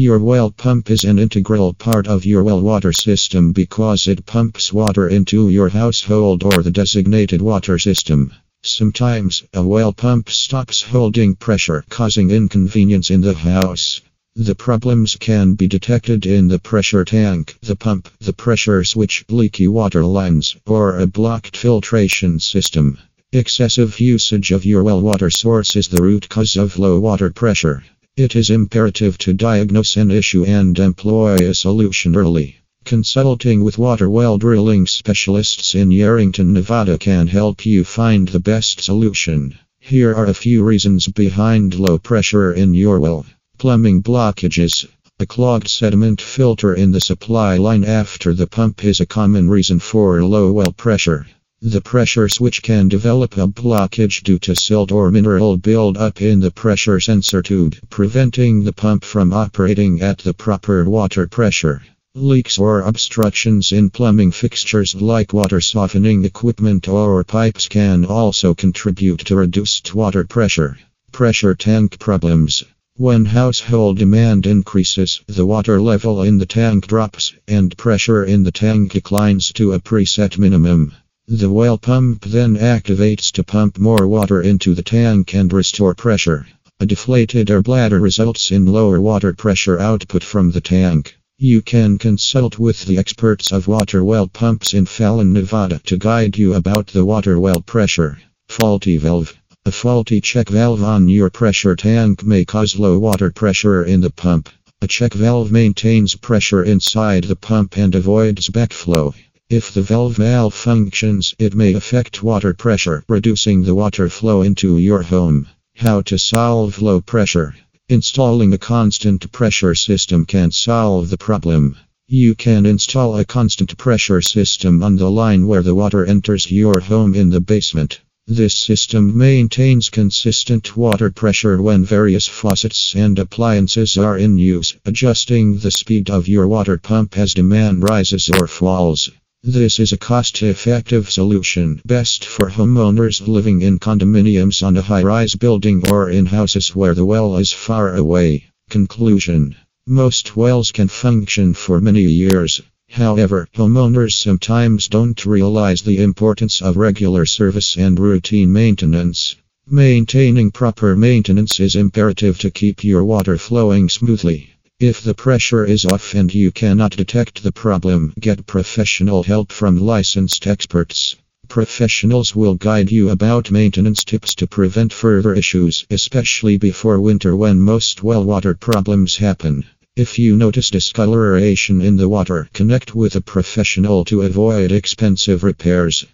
Your well pump is an integral part of your well water system because it pumps water into your household or the designated water system. Sometimes a well pump stops holding pressure, causing inconvenience in the house. The problems can be detected in the pressure tank, the pump, the pressure switch, leaky water lines, or a blocked filtration system. Excessive usage of your well water source is the root cause of low water pressure. It is imperative to diagnose an issue and employ a solution early. Consulting with water well drilling specialists in Yerington, Nevada can help you find the best solution. Here are a few reasons behind low pressure in your well. Plumbing blockages. A clogged sediment filter in the supply line after the pump is a common reason for low well pressure. The pressure switch can develop a blockage due to silt or mineral buildup in the pressure sensor tube, preventing the pump from operating at the proper water pressure. Leaks or obstructions in plumbing fixtures like water softening equipment or pipes can also contribute to reduced water pressure. Pressure tank problems. When household demand increases, the water level in the tank drops, and pressure in the tank declines to a preset minimum. The well pump then activates to pump more water into the tank and restore pressure. A deflated air bladder results in lower water pressure output from the tank. You can consult with the experts of water well pumps in Fallon, Nevada to guide you about the water well pressure. Faulty valve. A faulty check valve on your pressure tank may cause low water pressure in the pump. A check valve maintains pressure inside the pump and avoids backflow. If the valve malfunctions, it may affect water pressure, reducing the water flow into your home. How to solve low pressure? Installing a constant pressure system can solve the problem. You can install a constant pressure system on the line where the water enters your home in the basement. This system maintains consistent water pressure when various faucets and appliances are in use, adjusting the speed of your water pump as demand rises or falls. This is a cost effective solution, best for homeowners living in condominiums on a high rise building or in houses where the well is far away. Conclusion Most wells can function for many years. However, homeowners sometimes don't realize the importance of regular service and routine maintenance. Maintaining proper maintenance is imperative to keep your water flowing smoothly. If the pressure is off and you cannot detect the problem, get professional help from licensed experts. Professionals will guide you about maintenance tips to prevent further issues, especially before winter when most well water problems happen. If you notice discoloration in the water, connect with a professional to avoid expensive repairs.